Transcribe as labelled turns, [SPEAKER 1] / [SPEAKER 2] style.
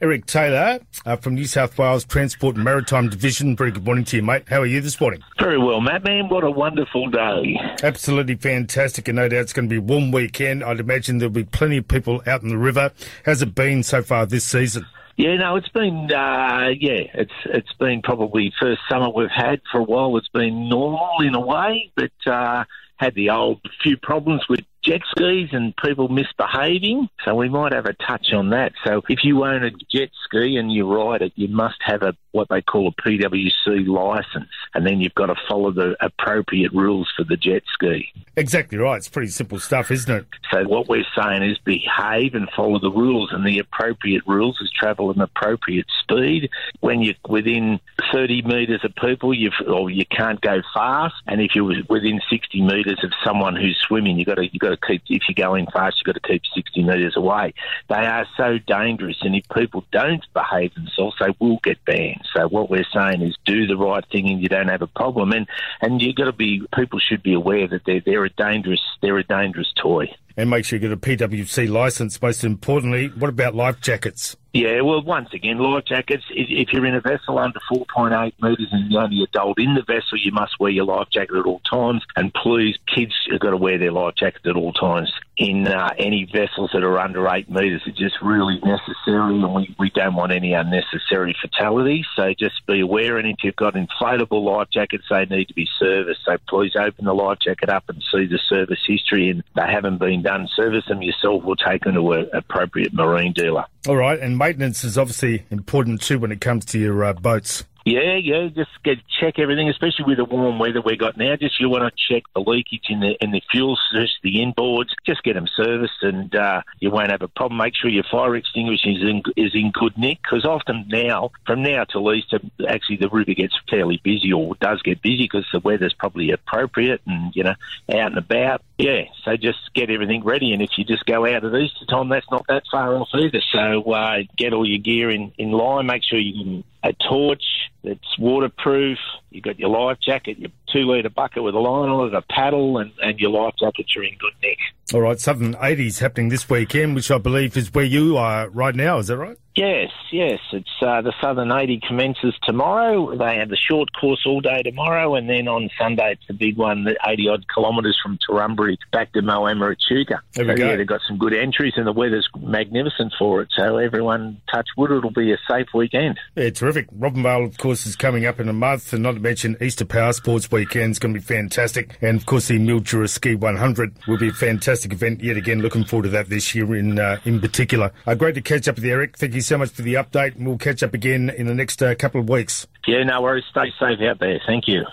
[SPEAKER 1] Eric Taylor uh, from New South Wales Transport and Maritime Division. Very good morning to you, mate. How are you this morning?
[SPEAKER 2] Very well, Matt, man. What a wonderful day.
[SPEAKER 1] Absolutely fantastic, and no doubt it's going to be a warm weekend. I'd imagine there'll be plenty of people out in the river. How's it been so far this season?
[SPEAKER 2] Yeah, no, it's been uh, yeah, it's it's been probably first summer we've had for a while. It's been normal in a way, but uh, had the old few problems with jet skis and people misbehaving. So we might have a touch on that. So if you own a jet ski and you ride it, you must have a what they call a PWC license, and then you've got to follow the appropriate rules for the jet ski.
[SPEAKER 1] Exactly right. It's pretty simple stuff, isn't it?
[SPEAKER 2] So what we're saying is behave and follow the rules, and the appropriate rules is travel at an appropriate speed. When you're within 30 metres of people, you've or you can't go fast, and if you're within 60 metres of someone who's swimming, you've got to you've got to keep. If you're going fast, you've got to keep 60 metres away. They are so dangerous, and if people don't behave themselves, they will get banned. So what we're saying is do the right thing, and you don't have a problem. And and you've got to be. People should be aware that they're they're a dangerous they're a dangerous toy.
[SPEAKER 1] And make sure you get a PWC license. Most importantly, what about life jackets?
[SPEAKER 2] Yeah, well, once again, life jackets. If you're in a vessel under 4.8 metres and you're only adult in the vessel, you must wear your life jacket at all times. And please, kids have got to wear their life jacket at all times. In uh, any vessels that are under 8 metres, it's just really necessary, and we, we don't want any unnecessary fatalities. So just be aware, and if you've got inflatable life jackets, they need to be serviced. So please open the life jacket up and see the service history, and they haven't been done, service them yourself or take them to an appropriate marine dealer.
[SPEAKER 1] All right, and maintenance is obviously important too when it comes to your uh, boats.
[SPEAKER 2] Yeah, yeah, just get check everything, especially with the warm weather we got now. Just you want to check the leakage in the in the fuel, just the inboards. Just get them serviced, and uh, you won't have a problem. Make sure your fire extinguisher is in is in good nick, because often now, from now till Easter, actually the river gets fairly busy, or does get busy, because the weather's probably appropriate, and you know, out and about. Yeah, so just get everything ready, and if you just go out at Easter time, that's not that far off either. So uh, get all your gear in in line. Make sure you can a torch that's waterproof. You've got your life jacket, your two litre bucket with a line on it, a paddle, and, and your life jackets are in good nick.
[SPEAKER 1] All right, Southern 80s happening this weekend, which I believe is where you are right now. Is that right?
[SPEAKER 2] Yes, yes. It's uh, the Southern 80 commences tomorrow. They have the short course all day tomorrow, and then on Sunday it's the big one, the 80 odd kilometres from Torrumbarry back to Moama Echuca.
[SPEAKER 1] There we
[SPEAKER 2] so,
[SPEAKER 1] go.
[SPEAKER 2] yeah, they've got some good entries, and the weather's magnificent for it. So everyone, touch wood, it'll be a safe weekend.
[SPEAKER 1] Yeah, terrific. Robinvale, of course, is coming up in a month, and not mention Easter Power Sports weekend is going to be fantastic. And of course, the Mildura Ski 100 will be a fantastic event yet again. Looking forward to that this year in uh, in particular. Uh, great to catch up with you, Eric. Thank you so much for the update, and we'll catch up again in the next uh, couple of weeks.
[SPEAKER 2] Yeah, no worries. Stay safe out there. Thank you.